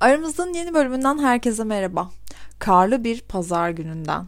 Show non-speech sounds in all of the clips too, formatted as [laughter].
Aramızdan yeni bölümünden herkese merhaba. Karlı bir pazar gününden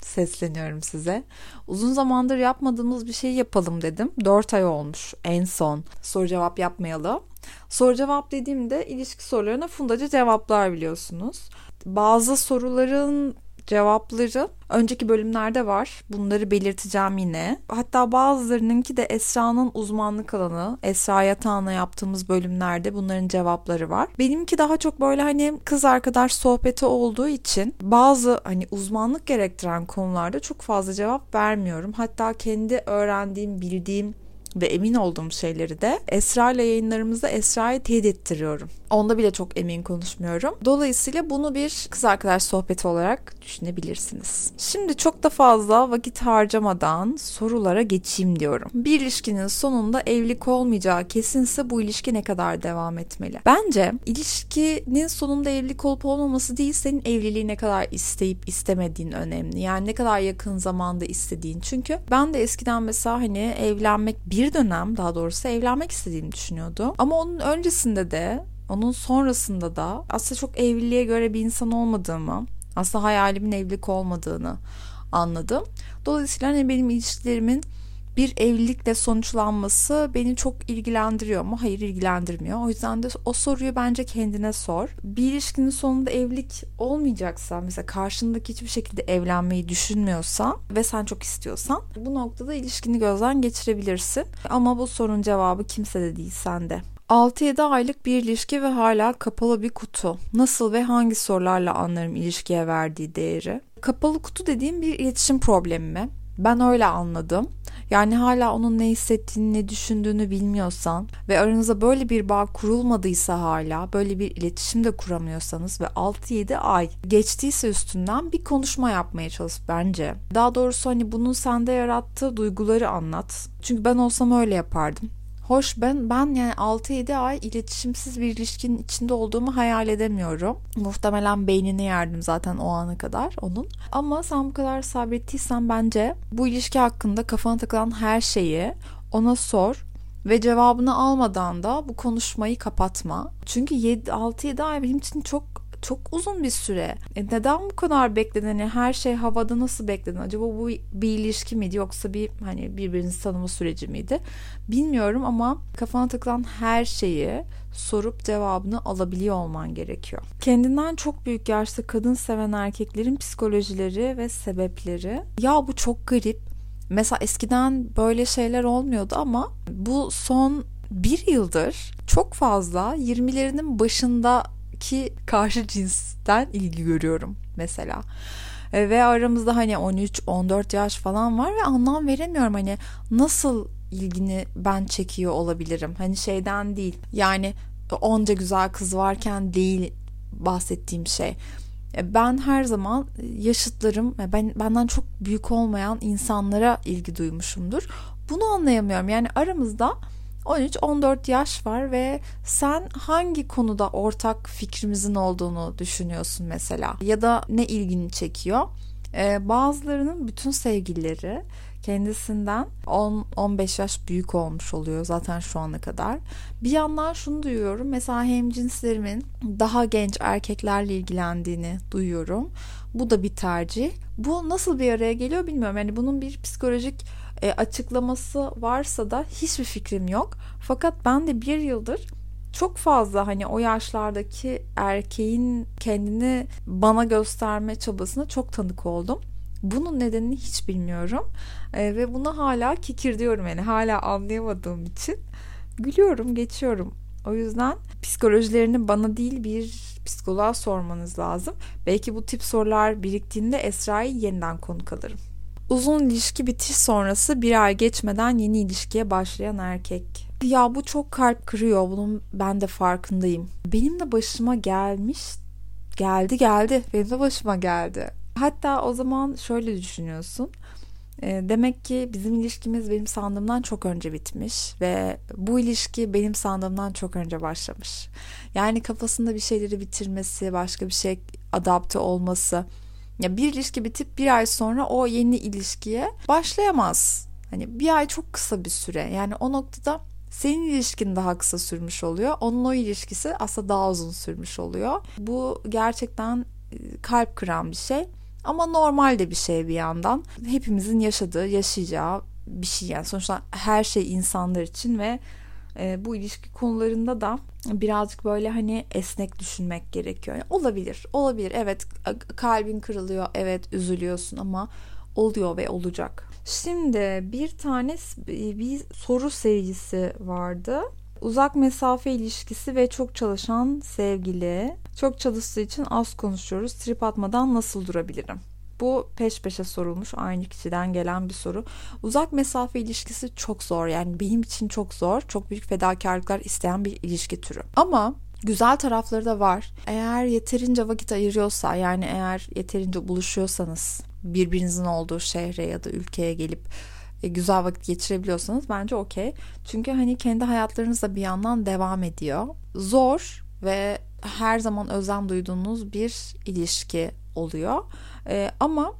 sesleniyorum size. Uzun zamandır yapmadığımız bir şey yapalım dedim. 4 ay olmuş en son. Soru cevap yapmayalı. Soru cevap dediğimde ilişki sorularına fundacı cevaplar biliyorsunuz. Bazı soruların cevapları önceki bölümlerde var. Bunları belirteceğim yine. Hatta bazılarınınki de Esra'nın uzmanlık alanı. Esra Yatağan'la yaptığımız bölümlerde bunların cevapları var. Benimki daha çok böyle hani kız arkadaş sohbeti olduğu için bazı hani uzmanlık gerektiren konularda çok fazla cevap vermiyorum. Hatta kendi öğrendiğim, bildiğim ve emin olduğum şeyleri de Esra ile yayınlarımızda Esra'ya teyit ettiriyorum. Onda bile çok emin konuşmuyorum. Dolayısıyla bunu bir kız arkadaş sohbeti olarak düşünebilirsiniz. Şimdi çok da fazla vakit harcamadan sorulara geçeyim diyorum. Bir ilişkinin sonunda evlilik olmayacağı kesinse bu ilişki ne kadar devam etmeli? Bence ilişkinin sonunda evlilik olup olmaması değil senin evliliği ne kadar isteyip istemediğin önemli. Yani ne kadar yakın zamanda istediğin. Çünkü ben de eskiden mesela hani evlenmek bir dönem daha doğrusu evlenmek istediğimi düşünüyordum. Ama onun öncesinde de onun sonrasında da aslında çok evliliğe göre bir insan olmadığımı, aslında hayalimin evlilik olmadığını anladım. Dolayısıyla hani benim ilişkilerimin bir evlilikle sonuçlanması beni çok ilgilendiriyor mu? Hayır ilgilendirmiyor. O yüzden de o soruyu bence kendine sor. Bir ilişkinin sonunda evlilik olmayacaksa mesela karşındaki hiçbir şekilde evlenmeyi düşünmüyorsan ve sen çok istiyorsan bu noktada ilişkini gözden geçirebilirsin. Ama bu sorunun cevabı kimsede değil sende. 6-7 aylık bir ilişki ve hala kapalı bir kutu. Nasıl ve hangi sorularla anlarım ilişkiye verdiği değeri? Kapalı kutu dediğim bir iletişim problemi mi? Ben öyle anladım. Yani hala onun ne hissettiğini, ne düşündüğünü bilmiyorsan ve aranızda böyle bir bağ kurulmadıysa hala, böyle bir iletişim de kuramıyorsanız ve 6-7 ay geçtiyse üstünden bir konuşma yapmaya çalış bence. Daha doğrusu hani bunun sende yarattığı duyguları anlat. Çünkü ben olsam öyle yapardım. Hoş ben ben yani 6-7 ay iletişimsiz bir ilişkinin içinde olduğumu hayal edemiyorum. Muhtemelen beynini yerdim zaten o ana kadar onun. Ama sen bu kadar sabrettiysen bence bu ilişki hakkında kafana takılan her şeyi ona sor ve cevabını almadan da bu konuşmayı kapatma. Çünkü 6-7 ay benim için çok çok uzun bir süre. E neden bu kadar bekledin? Hani her şey havada nasıl bekledin? Acaba bu bir ilişki miydi yoksa bir hani birbirinizi tanıma süreci miydi? Bilmiyorum ama kafana takılan her şeyi sorup cevabını alabiliyor olman gerekiyor. Kendinden çok büyük yaşta kadın seven erkeklerin psikolojileri ve sebepleri. Ya bu çok garip. Mesela eskiden böyle şeyler olmuyordu ama bu son bir yıldır çok fazla 20'lerinin başında ki karşı cinsten ilgi görüyorum mesela. E, ve aramızda hani 13-14 yaş falan var ve anlam veremiyorum hani nasıl ilgini ben çekiyor olabilirim. Hani şeyden değil yani onca güzel kız varken değil bahsettiğim şey. E, ben her zaman yaşıtlarım, e, ben benden çok büyük olmayan insanlara ilgi duymuşumdur. Bunu anlayamıyorum. Yani aramızda 13-14 yaş var ve sen hangi konuda ortak fikrimizin olduğunu düşünüyorsun mesela ya da ne ilgini çekiyor? Ee, bazılarının bütün sevgilileri kendisinden 10-15 yaş büyük olmuş oluyor zaten şu ana kadar. Bir yandan şunu duyuyorum mesela hem cinslerimin daha genç erkeklerle ilgilendiğini duyuyorum. Bu da bir tercih. Bu nasıl bir araya geliyor bilmiyorum. Yani bunun bir psikolojik e, açıklaması varsa da hiçbir fikrim yok. Fakat ben de bir yıldır çok fazla hani o yaşlardaki erkeğin kendini bana gösterme çabasına çok tanık oldum. Bunun nedenini hiç bilmiyorum e, ve buna hala kikir diyorum yani hala anlayamadığım için gülüyorum geçiyorum. O yüzden psikolojilerini bana değil bir psikoloğa sormanız lazım. Belki bu tip sorular biriktiğinde Esra'yı yeniden konuk alırım. Uzun ilişki bitiş sonrası bir ay geçmeden yeni ilişkiye başlayan erkek. Ya bu çok kalp kırıyor. Bunun ben de farkındayım. Benim de başıma gelmiş. Geldi geldi. Benim de başıma geldi. Hatta o zaman şöyle düşünüyorsun. E, demek ki bizim ilişkimiz benim sandığımdan çok önce bitmiş ve bu ilişki benim sandığımdan çok önce başlamış. Yani kafasında bir şeyleri bitirmesi, başka bir şey adapte olması ya bir ilişki bitip bir ay sonra o yeni ilişkiye başlayamaz. Hani bir ay çok kısa bir süre. Yani o noktada senin ilişkin daha kısa sürmüş oluyor. Onun o ilişkisi aslında daha uzun sürmüş oluyor. Bu gerçekten e, kalp kıran bir şey. Ama normal de bir şey bir yandan. Hepimizin yaşadığı, yaşayacağı bir şey yani. Sonuçta her şey insanlar için ve e, bu ilişki konularında da birazcık böyle hani esnek düşünmek gerekiyor. Yani olabilir, olabilir. Evet kalbin kırılıyor, evet üzülüyorsun ama oluyor ve olacak. Şimdi bir tane bir soru serisi vardı. Uzak mesafe ilişkisi ve çok çalışan sevgili. Çok çalıştığı için az konuşuyoruz. Trip atmadan nasıl durabilirim? Bu peş peşe sorulmuş aynı kişiden gelen bir soru. Uzak mesafe ilişkisi çok zor yani benim için çok zor. Çok büyük fedakarlıklar isteyen bir ilişki türü. Ama güzel tarafları da var. Eğer yeterince vakit ayırıyorsa yani eğer yeterince buluşuyorsanız birbirinizin olduğu şehre ya da ülkeye gelip e, güzel vakit geçirebiliyorsanız bence okey. Çünkü hani kendi hayatlarınız da bir yandan devam ediyor. Zor ve her zaman özlem duyduğunuz bir ilişki oluyor. E, ama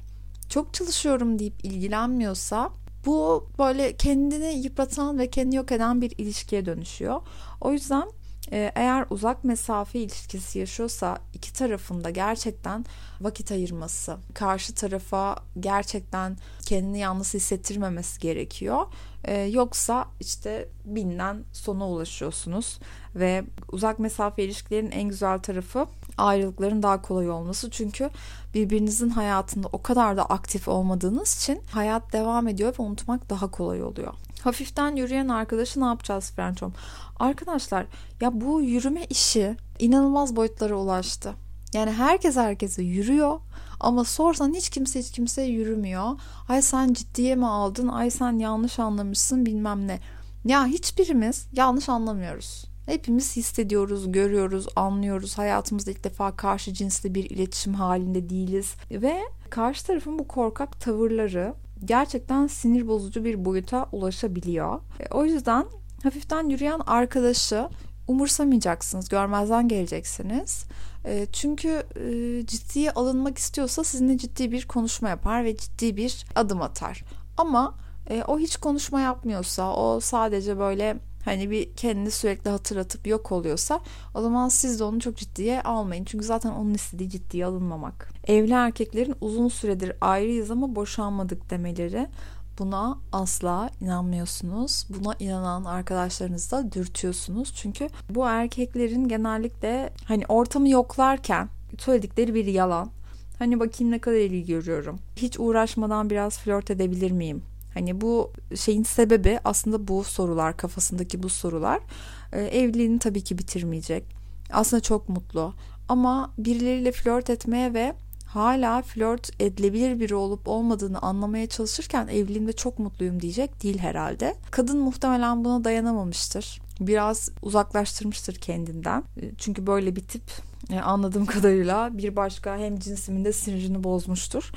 çok çalışıyorum deyip ilgilenmiyorsa bu böyle kendini yıpratan ve kendini yok eden bir ilişkiye dönüşüyor. O yüzden ee, eğer uzak mesafe ilişkisi yaşıyorsa iki tarafında gerçekten vakit ayırması, karşı tarafa gerçekten kendini yalnız hissettirmemesi gerekiyor. Ee, yoksa işte bilinen sona ulaşıyorsunuz ve uzak mesafe ilişkilerin en güzel tarafı ayrılıkların daha kolay olması. Çünkü birbirinizin hayatında o kadar da aktif olmadığınız için hayat devam ediyor ve unutmak daha kolay oluyor. Hafiften yürüyen arkadaşı ne yapacağız Frençom? Arkadaşlar ya bu yürüme işi inanılmaz boyutlara ulaştı. Yani herkes herkese yürüyor ama sorsan hiç kimse hiç kimse yürümüyor. Ay sen ciddiye mi aldın? Ay sen yanlış anlamışsın bilmem ne. Ya hiçbirimiz yanlış anlamıyoruz. Hepimiz hissediyoruz, görüyoruz, anlıyoruz. Hayatımızda ilk defa karşı cinsli bir iletişim halinde değiliz. Ve karşı tarafın bu korkak tavırları gerçekten sinir bozucu bir boyuta ulaşabiliyor. E, o yüzden hafiften yürüyen arkadaşı umursamayacaksınız, görmezden geleceksiniz. E, çünkü e, ciddiye alınmak istiyorsa sizinle ciddi bir konuşma yapar ve ciddi bir adım atar. Ama o hiç konuşma yapmıyorsa, o sadece böyle hani bir kendini sürekli hatırlatıp yok oluyorsa o zaman siz de onu çok ciddiye almayın. Çünkü zaten onun istediği ciddiye alınmamak. Evli erkeklerin uzun süredir ayrıyız ama boşanmadık demeleri buna asla inanmıyorsunuz. Buna inanan arkadaşlarınızı da dürtüyorsunuz. Çünkü bu erkeklerin genellikle hani ortamı yoklarken söyledikleri bir yalan. Hani bakayım ne kadar ilgi görüyorum. Hiç uğraşmadan biraz flört edebilir miyim? Hani bu şeyin sebebi aslında bu sorular kafasındaki bu sorular. Ee, evliliğini tabii ki bitirmeyecek. Aslında çok mutlu ama birileriyle flört etmeye ve hala flört edilebilir biri olup olmadığını anlamaya çalışırken evliliğimde çok mutluyum diyecek değil herhalde. Kadın muhtemelen buna dayanamamıştır. Biraz uzaklaştırmıştır kendinden. Ee, çünkü böyle bir tip e, anladığım kadarıyla bir başka hem cinsimin de sinirini bozmuştur.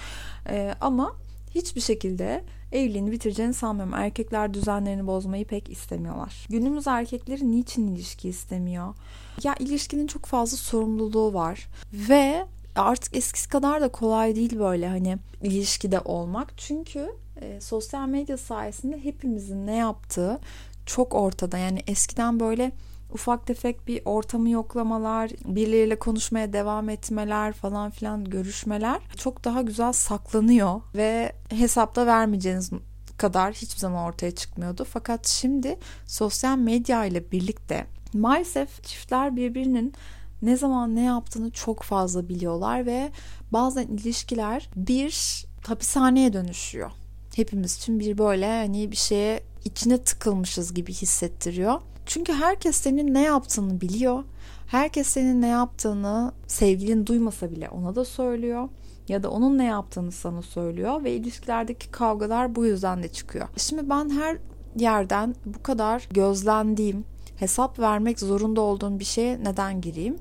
Ee, ama hiçbir şekilde evliliğini bitireceğini sanmıyorum. Erkekler düzenlerini bozmayı pek istemiyorlar. Günümüz erkekleri niçin ilişki istemiyor? Ya ilişkinin çok fazla sorumluluğu var ve artık eskisi kadar da kolay değil böyle hani ilişkide olmak. Çünkü e, sosyal medya sayesinde hepimizin ne yaptığı çok ortada. Yani eskiden böyle ufak tefek bir ortamı yoklamalar, birileriyle konuşmaya devam etmeler falan filan görüşmeler çok daha güzel saklanıyor ve hesapta vermeyeceğiniz kadar hiçbir zaman ortaya çıkmıyordu. Fakat şimdi sosyal medya ile birlikte maalesef çiftler birbirinin ne zaman ne yaptığını çok fazla biliyorlar ve bazen ilişkiler bir hapishaneye dönüşüyor. Hepimiz için bir böyle hani bir şeye içine tıkılmışız gibi hissettiriyor. Çünkü herkes senin ne yaptığını biliyor. Herkes senin ne yaptığını sevgilin duymasa bile ona da söylüyor ya da onun ne yaptığını sana söylüyor ve ilişkilerdeki kavgalar bu yüzden de çıkıyor. Şimdi ben her yerden bu kadar gözlendiğim, hesap vermek zorunda olduğum bir şeye neden gireyim?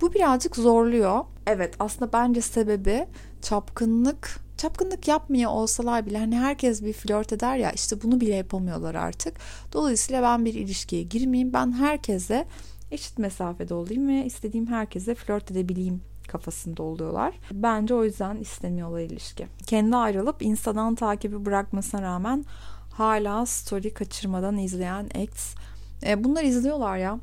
Bu birazcık zorluyor. Evet aslında bence sebebi çapkınlık çapkınlık yapmıyor olsalar bile hani herkes bir flört eder ya işte bunu bile yapamıyorlar artık. Dolayısıyla ben bir ilişkiye girmeyeyim. Ben herkese eşit mesafede olayım ve istediğim herkese flört edebileyim kafasında oluyorlar. Bence o yüzden istemiyorlar ilişki. Kendi ayrılıp Insta'dan takibi bırakmasına rağmen hala story kaçırmadan izleyen ex E, bunlar izliyorlar ya.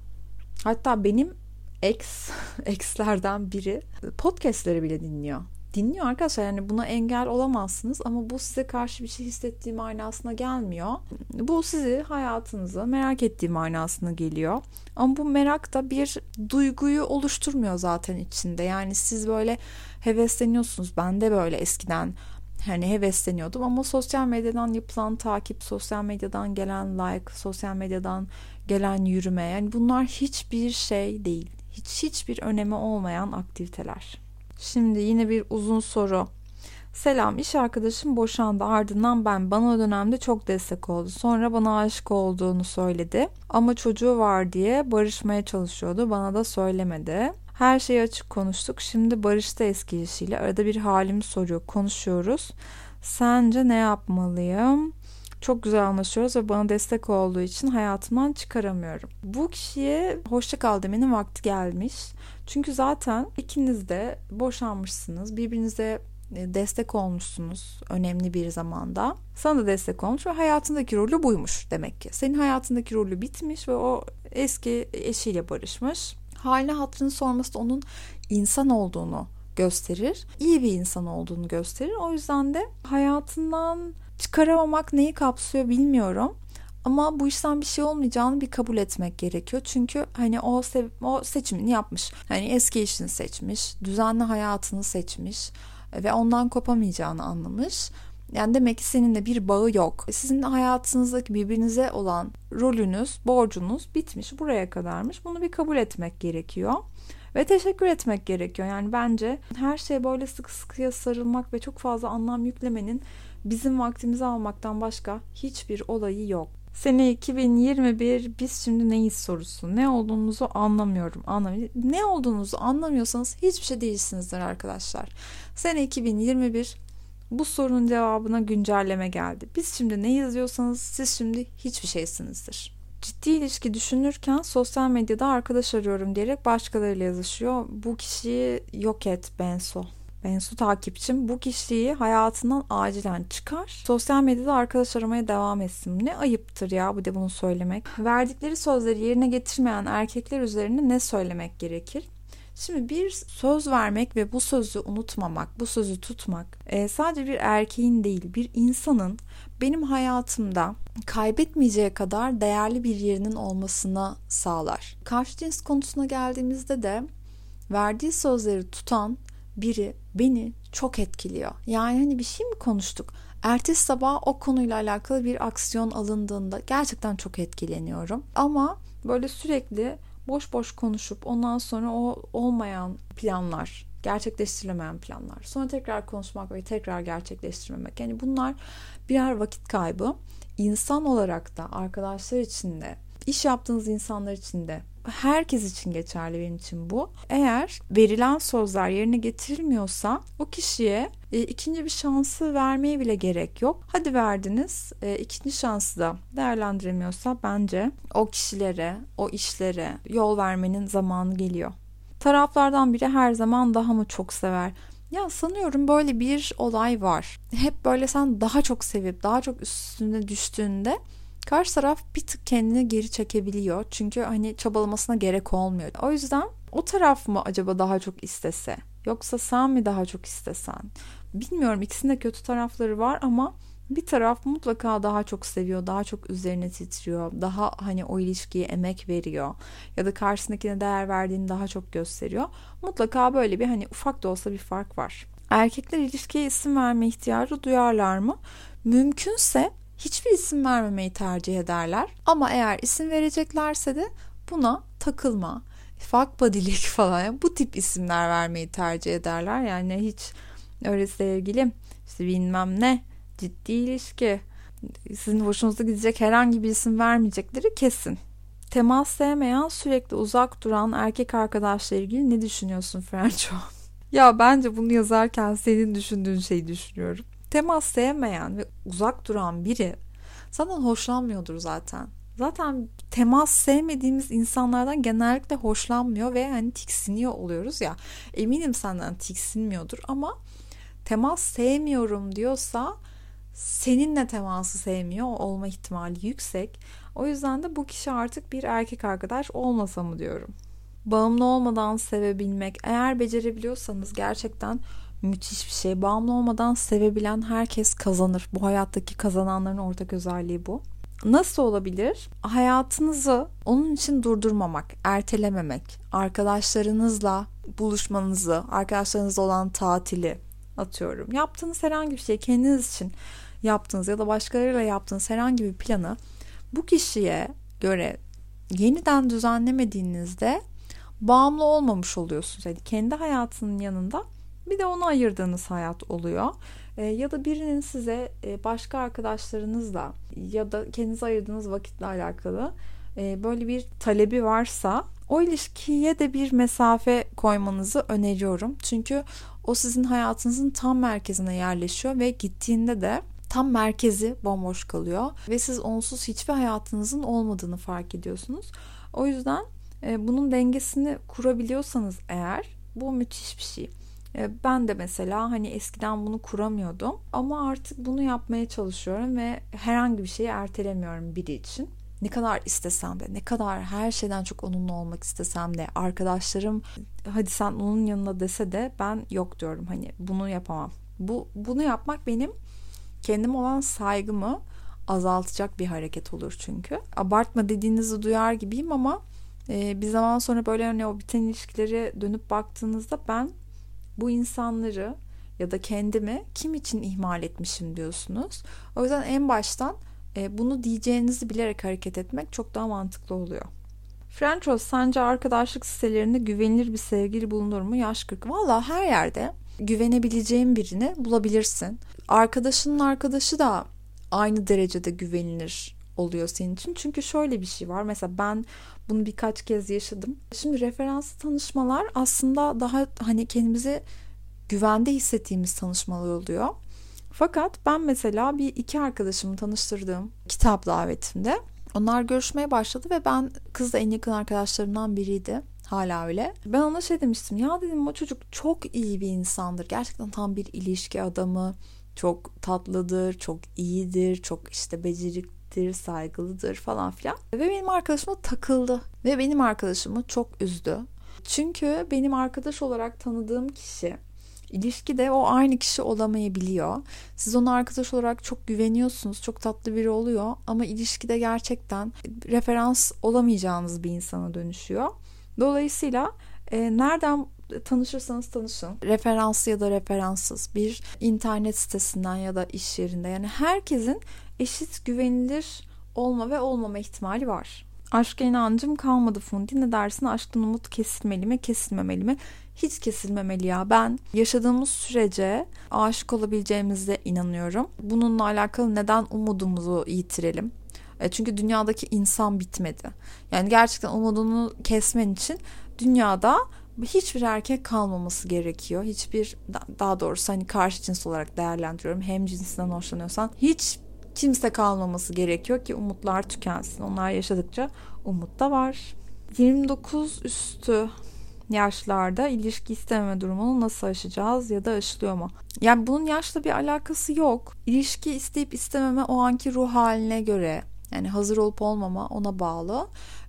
Hatta benim ex, [laughs] exlerden biri podcastleri bile dinliyor dinliyor arkadaşlar. Yani buna engel olamazsınız ama bu size karşı bir şey hissettiği manasına gelmiyor. Bu sizi hayatınızı merak ettiği manasına geliyor. Ama bu merak da bir duyguyu oluşturmuyor zaten içinde. Yani siz böyle hevesleniyorsunuz. Ben de böyle eskiden hani hevesleniyordum ama sosyal medyadan yapılan takip, sosyal medyadan gelen like, sosyal medyadan gelen yürüme yani bunlar hiçbir şey değil. Hiç hiçbir önemi olmayan aktiviteler. Şimdi yine bir uzun soru. Selam iş arkadaşım boşandı ardından ben bana o dönemde çok destek oldu. Sonra bana aşık olduğunu söyledi ama çocuğu var diye barışmaya çalışıyordu bana da söylemedi. Her şeyi açık konuştuk. Şimdi barışta eski eşiyle arada bir halimi soruyor konuşuyoruz. Sence ne yapmalıyım? Çok güzel anlaşıyoruz ve bana destek olduğu için hayatımdan çıkaramıyorum. Bu kişiye hoşça kal demenin vakti gelmiş. Çünkü zaten ikiniz de boşanmışsınız. Birbirinize e, destek olmuşsunuz önemli bir zamanda. Sana da destek olmuş ve hayatındaki rolü buymuş demek ki. Senin hayatındaki rolü bitmiş ve o eski eşiyle barışmış. Haline hatırını sorması da onun insan olduğunu gösterir. İyi bir insan olduğunu gösterir. O yüzden de hayatından çıkaramamak neyi kapsıyor bilmiyorum. Ama bu işten bir şey olmayacağını bir kabul etmek gerekiyor. Çünkü hani o, se- o seçimini yapmış. Hani eski işini seçmiş, düzenli hayatını seçmiş ve ondan kopamayacağını anlamış. Yani demek ki seninle bir bağı yok. Sizin hayatınızdaki birbirinize olan rolünüz, borcunuz bitmiş. Buraya kadarmış. Bunu bir kabul etmek gerekiyor. Ve teşekkür etmek gerekiyor. Yani bence her şeye böyle sıkı sıkıya sarılmak ve çok fazla anlam yüklemenin bizim vaktimizi almaktan başka hiçbir olayı yok. Sene 2021 biz şimdi neyiz sorusu. Ne olduğunuzu anlamıyorum. Anlamıyorum. Ne olduğunuzu anlamıyorsanız hiçbir şey değilsinizdir arkadaşlar. Sene 2021 bu sorunun cevabına güncelleme geldi. Biz şimdi ne yazıyorsanız siz şimdi hiçbir şeysinizdir. Ciddi ilişki düşünürken sosyal medyada arkadaş arıyorum diyerek başkalarıyla yazışıyor. Bu kişiyi yok et Benso. Bensu takipçim bu kişiyi hayatından acilen çıkar. Sosyal medyada arkadaş aramaya devam etsin. Ne ayıptır ya bu de bunu söylemek. Verdikleri sözleri yerine getirmeyen erkekler üzerine ne söylemek gerekir? Şimdi bir söz vermek ve bu sözü unutmamak, bu sözü tutmak e, sadece bir erkeğin değil bir insanın benim hayatımda kaybetmeyeceği kadar değerli bir yerinin olmasına sağlar. Karşı cins konusuna geldiğimizde de verdiği sözleri tutan biri beni çok etkiliyor. Yani hani bir şey mi konuştuk? Ertesi sabah o konuyla alakalı bir aksiyon alındığında gerçekten çok etkileniyorum. Ama böyle sürekli boş boş konuşup ondan sonra o olmayan planlar, gerçekleştirilemeyen planlar, sonra tekrar konuşmak ve tekrar gerçekleştirmemek. Yani bunlar birer vakit kaybı. İnsan olarak da arkadaşlar için de, iş yaptığınız insanlar için de herkes için geçerli benim için bu. Eğer verilen sözler yerine getirilmiyorsa o kişiye e, ikinci bir şansı vermeye bile gerek yok. Hadi verdiniz e, ikinci şansı da değerlendiremiyorsa bence o kişilere, o işlere yol vermenin zamanı geliyor. Taraflardan biri her zaman daha mı çok sever? Ya sanıyorum böyle bir olay var. Hep böyle sen daha çok sevip daha çok üstüne düştüğünde Karşı taraf bir tık kendini geri çekebiliyor. Çünkü hani çabalamasına gerek olmuyor. O yüzden o taraf mı acaba daha çok istese? Yoksa sen mi daha çok istesen? Bilmiyorum ikisinde kötü tarafları var ama bir taraf mutlaka daha çok seviyor, daha çok üzerine titriyor, daha hani o ilişkiye emek veriyor ya da karşısındakine değer verdiğini daha çok gösteriyor. Mutlaka böyle bir hani ufak da olsa bir fark var. Erkekler ilişkiye isim verme ihtiyacı duyarlar mı? Mümkünse hiçbir isim vermemeyi tercih ederler. Ama eğer isim vereceklerse de buna takılma, fuck bodylik [laughs] falan yani bu tip isimler vermeyi tercih ederler. Yani hiç öyle sevgilim işte bilmem ne ciddi ilişki sizin hoşunuza gidecek herhangi bir isim vermeyecekleri kesin. Temas sevmeyen sürekli uzak duran erkek arkadaşla ilgili ne düşünüyorsun Frenço? [laughs] ya bence bunu yazarken senin düşündüğün şeyi düşünüyorum temas sevmeyen ve uzak duran biri senden hoşlanmıyordur zaten. Zaten temas sevmediğimiz insanlardan genellikle hoşlanmıyor ve hani tiksiniyor oluyoruz ya. Eminim senden tiksinmiyordur ama temas sevmiyorum diyorsa seninle teması sevmiyor olma ihtimali yüksek. O yüzden de bu kişi artık bir erkek arkadaş olmasa mı diyorum. Bağımlı olmadan sevebilmek eğer becerebiliyorsanız gerçekten müthiş bir şey. Bağımlı olmadan sevebilen herkes kazanır. Bu hayattaki kazananların ortak özelliği bu. Nasıl olabilir? Hayatınızı onun için durdurmamak, ertelememek, arkadaşlarınızla buluşmanızı, arkadaşlarınızla olan tatili atıyorum. Yaptığınız herhangi bir şey kendiniz için yaptığınız ya da başkalarıyla yaptığınız herhangi bir planı bu kişiye göre yeniden düzenlemediğinizde bağımlı olmamış oluyorsunuz. Yani kendi hayatının yanında bir de onu ayırdığınız hayat oluyor. E, ya da birinin size e, başka arkadaşlarınızla ya da kendinize ayırdığınız vakitle alakalı e, böyle bir talebi varsa o ilişkiye de bir mesafe koymanızı öneriyorum. Çünkü o sizin hayatınızın tam merkezine yerleşiyor ve gittiğinde de tam merkezi bomboş kalıyor ve siz onsuz hiçbir hayatınızın olmadığını fark ediyorsunuz. O yüzden bunun dengesini kurabiliyorsanız eğer bu müthiş bir şey. E, ben de mesela hani eskiden bunu kuramıyordum ama artık bunu yapmaya çalışıyorum ve herhangi bir şeyi ertelemiyorum biri için. Ne kadar istesem de, ne kadar her şeyden çok onunla olmak istesem de, arkadaşlarım hadi sen onun yanına dese de ben yok diyorum. Hani bunu yapamam. Bu bunu yapmak benim kendim olan saygımı azaltacak bir hareket olur çünkü. Abartma dediğinizi duyar gibiyim ama e, bir zaman sonra böyle hani o biten ilişkileri dönüp baktığınızda ben bu insanları ya da kendimi kim için ihmal etmişim diyorsunuz. O yüzden en baştan e, bunu diyeceğinizi bilerek hareket etmek çok daha mantıklı oluyor. French sence arkadaşlık sitelerinde güvenilir bir sevgili bulunur mu? Yaş 40. Valla her yerde güvenebileceğin birini bulabilirsin. Arkadaşının arkadaşı da aynı derecede güvenilir oluyor senin için. Çünkü şöyle bir şey var. Mesela ben bunu birkaç kez yaşadım. Şimdi referans tanışmalar aslında daha hani kendimizi güvende hissettiğimiz tanışmalar oluyor. Fakat ben mesela bir iki arkadaşımı tanıştırdığım kitap davetinde onlar görüşmeye başladı ve ben kız da en yakın arkadaşlarımdan biriydi. Hala öyle. Ben ona şey demiştim. Ya dedim o çocuk çok iyi bir insandır. Gerçekten tam bir ilişki adamı. Çok tatlıdır, çok iyidir, çok işte beceriktir, saygılıdır falan filan. Ve benim arkadaşıma takıldı. Ve benim arkadaşımı çok üzdü. Çünkü benim arkadaş olarak tanıdığım kişi İlişkide o aynı kişi olamayabiliyor. Siz ona arkadaş olarak çok güveniyorsunuz. Çok tatlı biri oluyor. Ama ilişkide gerçekten referans olamayacağınız bir insana dönüşüyor. Dolayısıyla e, nereden tanışırsanız tanışın. Referans ya da referanssız bir internet sitesinden ya da iş yerinde yani herkesin eşit güvenilir olma ve olmama ihtimali var. Aşka inancım kalmadı Fundi. Ne dersin? Aşktan umut kesilmeli mi, kesilmemeli mi? Hiç kesilmemeli ya. Ben yaşadığımız sürece aşık olabileceğimize inanıyorum. Bununla alakalı neden umudumuzu yitirelim? E, çünkü dünyadaki insan bitmedi. Yani gerçekten umudunu kesmen için dünyada hiçbir erkek kalmaması gerekiyor. Hiçbir daha doğrusu hani karşı cins olarak değerlendiriyorum. Hem cinsinden hoşlanıyorsan hiç kimse kalmaması gerekiyor ki umutlar tükensin. Onlar yaşadıkça umut da var. 29 üstü yaşlarda ilişki istememe durumunu nasıl aşacağız ya da aşılıyor mu? Yani bunun yaşla bir alakası yok. İlişki isteyip istememe o anki ruh haline göre yani hazır olup olmama ona bağlı.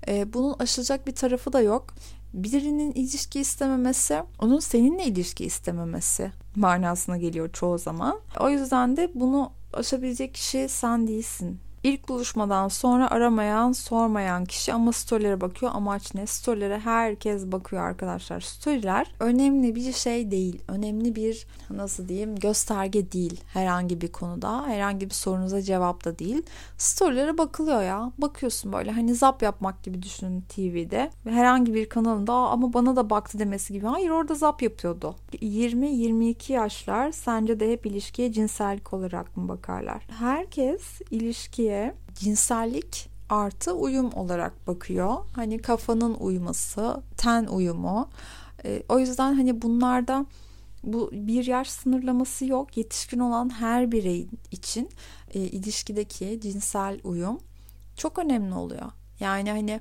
Ee, bunun aşılacak bir tarafı da yok. Birinin ilişki istememesi, onun seninle ilişki istememesi manasına geliyor çoğu zaman. O yüzden de bunu aşabilecek kişi sen değilsin. İlk buluşmadan sonra aramayan, sormayan kişi ama storylere bakıyor. Amaç ne? Storylere herkes bakıyor arkadaşlar. Storyler önemli bir şey değil. Önemli bir nasıl diyeyim gösterge değil herhangi bir konuda. Herhangi bir sorunuza cevap da değil. Storylere bakılıyor ya. Bakıyorsun böyle hani zap yapmak gibi düşünün TV'de. Herhangi bir kanalında ama bana da baktı demesi gibi. Hayır orada zap yapıyordu. 20-22 yaşlar sence de hep ilişkiye cinsellik olarak mı bakarlar? Herkes ilişkiye ilişkiye cinsellik artı uyum olarak bakıyor. Hani kafanın uyuması, ten uyumu. E, o yüzden hani bunlarda bu bir yaş sınırlaması yok. Yetişkin olan her birey için e, ilişkideki cinsel uyum çok önemli oluyor. Yani hani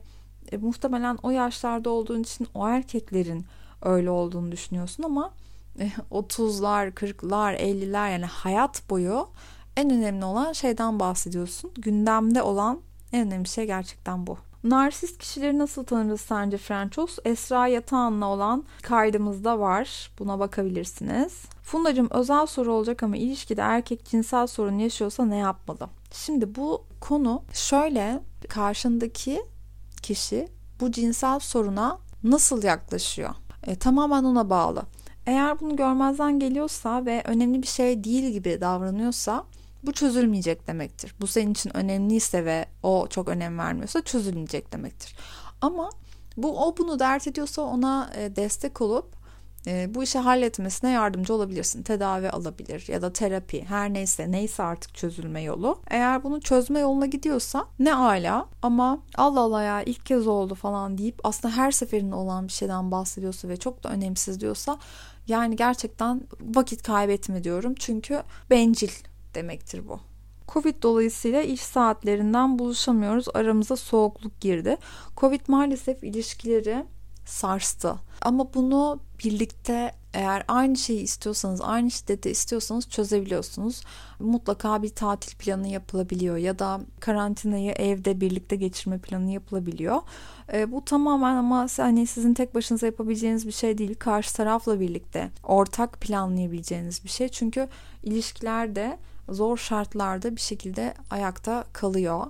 e, muhtemelen o yaşlarda olduğun için o erkeklerin öyle olduğunu düşünüyorsun ama e, 30'lar, 40'lar, 50'ler yani hayat boyu en önemli olan şeyden bahsediyorsun. Gündemde olan En önemli şey gerçekten bu. Narsist kişileri nasıl tanırız sence Frenços? Esra Yatağan'la olan kaydımızda var. Buna bakabilirsiniz. Fundacığım özel soru olacak ama ilişkide erkek cinsel sorun yaşıyorsa ne yapmalı? Şimdi bu konu şöyle karşındaki kişi bu cinsel soruna nasıl yaklaşıyor? E, tamamen ona bağlı. Eğer bunu görmezden geliyorsa ve önemli bir şey değil gibi davranıyorsa bu çözülmeyecek demektir. Bu senin için önemliyse ve o çok önem vermiyorsa çözülmeyecek demektir. Ama bu o bunu dert ediyorsa ona e, destek olup e, bu işi halletmesine yardımcı olabilirsin. Tedavi alabilir ya da terapi her neyse neyse artık çözülme yolu. Eğer bunu çözme yoluna gidiyorsa ne ala ama Allah Allah ya ilk kez oldu falan deyip aslında her seferinde olan bir şeyden bahsediyorsa ve çok da önemsiz diyorsa yani gerçekten vakit kaybetme diyorum. Çünkü bencil demektir bu. Covid dolayısıyla iş saatlerinden buluşamıyoruz. Aramıza soğukluk girdi. Covid maalesef ilişkileri sarstı. Ama bunu birlikte eğer aynı şeyi istiyorsanız, aynı şiddeti istiyorsanız çözebiliyorsunuz. Mutlaka bir tatil planı yapılabiliyor ya da karantinayı evde birlikte geçirme planı yapılabiliyor. E, bu tamamen ama hani sizin tek başınıza yapabileceğiniz bir şey değil. Karşı tarafla birlikte ortak planlayabileceğiniz bir şey. Çünkü ilişkilerde zor şartlarda bir şekilde ayakta kalıyor.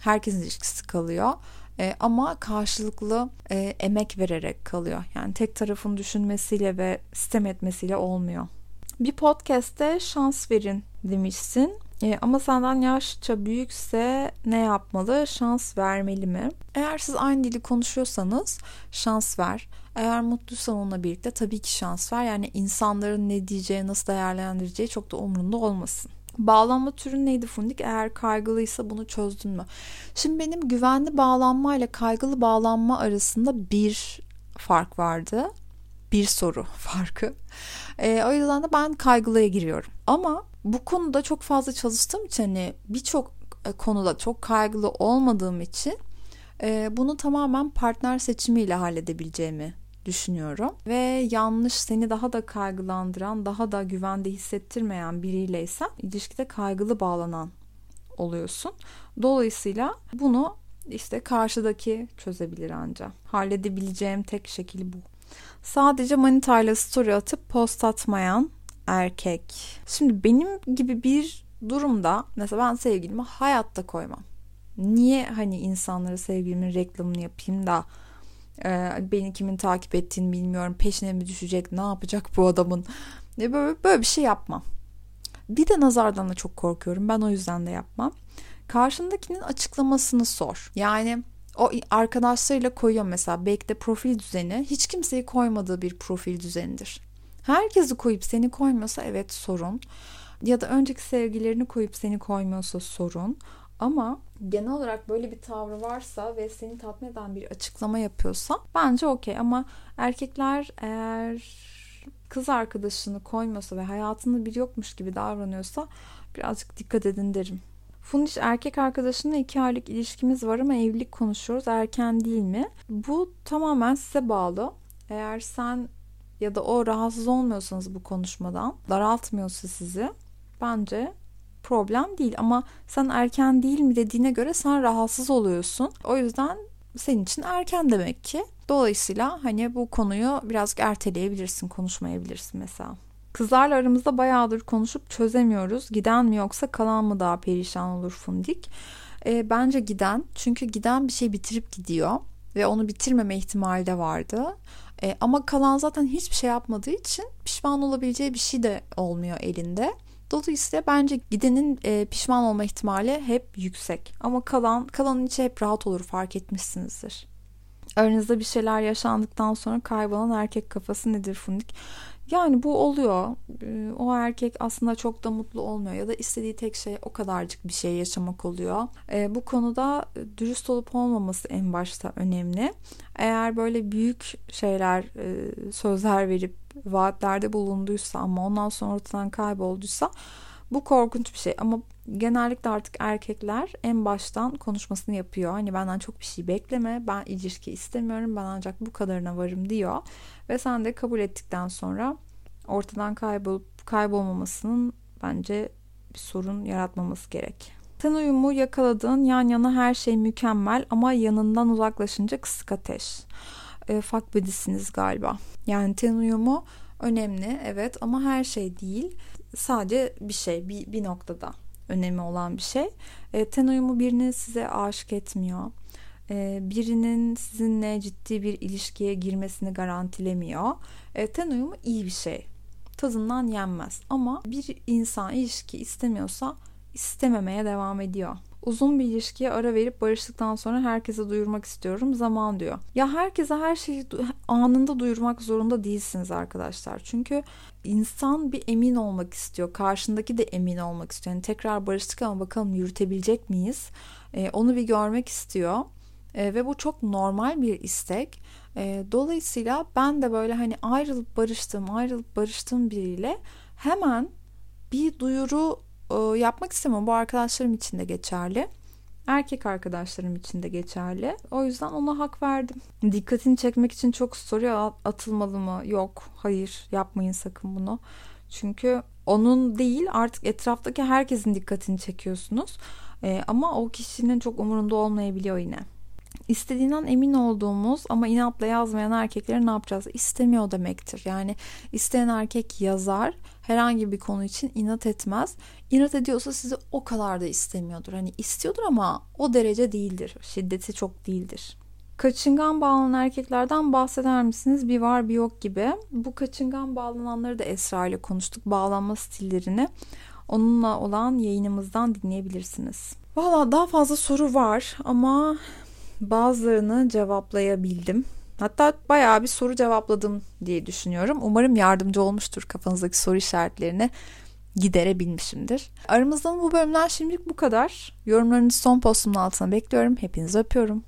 Herkesin ilişkisi kalıyor. E, ama karşılıklı e, emek vererek kalıyor. Yani tek tarafın düşünmesiyle ve sistem etmesiyle olmuyor. Bir podcast'te şans verin demişsin. E, ama senden yaşça büyükse ne yapmalı? Şans vermeli mi? Eğer siz aynı dili konuşuyorsanız şans ver. Eğer mutluysan onunla birlikte tabii ki şans ver. Yani insanların ne diyeceği, nasıl değerlendireceği çok da umrunda olmasın. Bağlanma türü neydi Fundik? Eğer kaygılıysa bunu çözdün mü? Şimdi benim güvenli bağlanma ile kaygılı bağlanma arasında bir fark vardı. Bir soru [laughs] farkı. E, o yüzden de ben kaygılıya giriyorum. Ama bu konuda çok fazla çalıştığım için hani birçok e, konuda çok kaygılı olmadığım için e, bunu tamamen partner seçimiyle halledebileceğimi düşünüyorum. Ve yanlış seni daha da kaygılandıran, daha da güvende hissettirmeyen biriyleysen ilişkide kaygılı bağlanan oluyorsun. Dolayısıyla bunu işte karşıdaki çözebilir anca. Halledebileceğim tek şekil bu. Sadece manitayla story atıp post atmayan erkek. Şimdi benim gibi bir durumda mesela ben sevgilimi hayatta koymam. Niye hani insanlara sevgilimin reklamını yapayım da e, beni kimin takip ettiğini bilmiyorum. Peşine mi düşecek? Ne yapacak bu adamın? Böyle, böyle bir şey yapmam. Bir de nazardan da çok korkuyorum. Ben o yüzden de yapmam. Karşındakinin açıklamasını sor. Yani o arkadaşlarıyla koyuyor mesela belki de profil düzeni hiç kimseyi koymadığı bir profil düzenidir. Herkesi koyup seni koymuyorsa evet sorun. Ya da önceki sevgilerini koyup seni koymuyorsa sorun. Ama genel olarak böyle bir tavrı varsa ve seni tatmin eden bir açıklama yapıyorsa bence okey. Ama erkekler eğer kız arkadaşını koymuyorsa ve hayatında bir yokmuş gibi davranıyorsa birazcık dikkat edin derim. Fundiş erkek arkadaşımla iki aylık ilişkimiz var ama evlilik konuşuyoruz. Erken değil mi? Bu tamamen size bağlı. Eğer sen ya da o rahatsız olmuyorsanız bu konuşmadan, daraltmıyorsa sizi bence problem değil ama sen erken değil mi dediğine göre sen rahatsız oluyorsun. O yüzden senin için erken demek ki. Dolayısıyla hani bu konuyu biraz erteleyebilirsin, konuşmayabilirsin mesela. Kızlarla aramızda bayağıdır konuşup çözemiyoruz. Giden mi yoksa kalan mı daha perişan olur Fundik? E, bence giden. Çünkü giden bir şey bitirip gidiyor. Ve onu bitirmeme ihtimali de vardı. E, ama kalan zaten hiçbir şey yapmadığı için pişman olabileceği bir şey de olmuyor elinde. Dolayısıyla bence gidenin e, pişman olma ihtimali hep yüksek. Ama kalan kalanın içi hep rahat olur fark etmişsinizdir. Aranızda bir şeyler yaşandıktan sonra kaybolan erkek kafası nedir Fundik? Yani bu oluyor. Ee, o erkek aslında çok da mutlu olmuyor ya da istediği tek şey o kadarcık bir şey yaşamak oluyor. Ee, bu konuda dürüst olup olmaması en başta önemli. Eğer böyle büyük şeyler, e, sözler verip vaatlerde bulunduysa ama ondan sonra ortadan kaybolduysa bu korkunç bir şey ama genellikle artık erkekler en baştan konuşmasını yapıyor. Hani benden çok bir şey bekleme, ben ilişki istemiyorum, ben ancak bu kadarına varım diyor. Ve sen de kabul ettikten sonra ortadan kaybolup kaybolmamasının bence bir sorun yaratmaması gerek. Ten uyumu yakaladığın yan yana her şey mükemmel ama yanından uzaklaşınca kısık ateş. E, fuck buddy'siniz galiba. Yani ten uyumu önemli evet ama her şey değil. Sadece bir şey bir, bir noktada önemi olan bir şey. E, ten uyumu birini size aşık etmiyor. E, birinin sizinle ciddi bir ilişkiye girmesini garantilemiyor. E, ten uyumu iyi bir şey. Tadından yenmez. Ama bir insan ilişki istemiyorsa istememeye devam ediyor. Uzun bir ilişkiye ara verip barıştıktan sonra herkese duyurmak istiyorum zaman diyor. Ya herkese her şeyi anında duyurmak zorunda değilsiniz arkadaşlar. Çünkü insan bir emin olmak istiyor. Karşındaki de emin olmak istiyor. Yani tekrar barıştık ama bakalım yürütebilecek miyiz? Ee, onu bir görmek istiyor. Ee, ve bu çok normal bir istek. Ee, dolayısıyla ben de böyle hani ayrılıp barıştım, ayrılıp barıştığım biriyle hemen bir duyuru e, yapmak istemem. Bu arkadaşlarım için de geçerli. Erkek arkadaşlarım için de geçerli. O yüzden ona hak verdim. Dikkatini çekmek için çok story atılmalı mı? Yok. Hayır. Yapmayın sakın bunu. Çünkü onun değil artık etraftaki herkesin dikkatini çekiyorsunuz. Ee, ama o kişinin çok umurunda olmayabiliyor yine. İstediğinden emin olduğumuz ama inatla yazmayan erkekleri ne yapacağız? İstemiyor demektir. Yani isteyen erkek yazar herhangi bir konu için inat etmez. İnat ediyorsa sizi o kadar da istemiyordur. Hani istiyordur ama o derece değildir. Şiddeti çok değildir. Kaçıngan bağlanan erkeklerden bahseder misiniz? Bir var bir yok gibi. Bu kaçıngan bağlananları da Esra ile konuştuk. Bağlanma stillerini onunla olan yayınımızdan dinleyebilirsiniz. Valla daha fazla soru var ama bazılarını cevaplayabildim. Hatta bayağı bir soru cevapladım diye düşünüyorum. Umarım yardımcı olmuştur kafanızdaki soru işaretlerini giderebilmişimdir. Aramızdan bu bölümden şimdilik bu kadar. Yorumlarınızı son postumun altına bekliyorum. Hepinizi öpüyorum.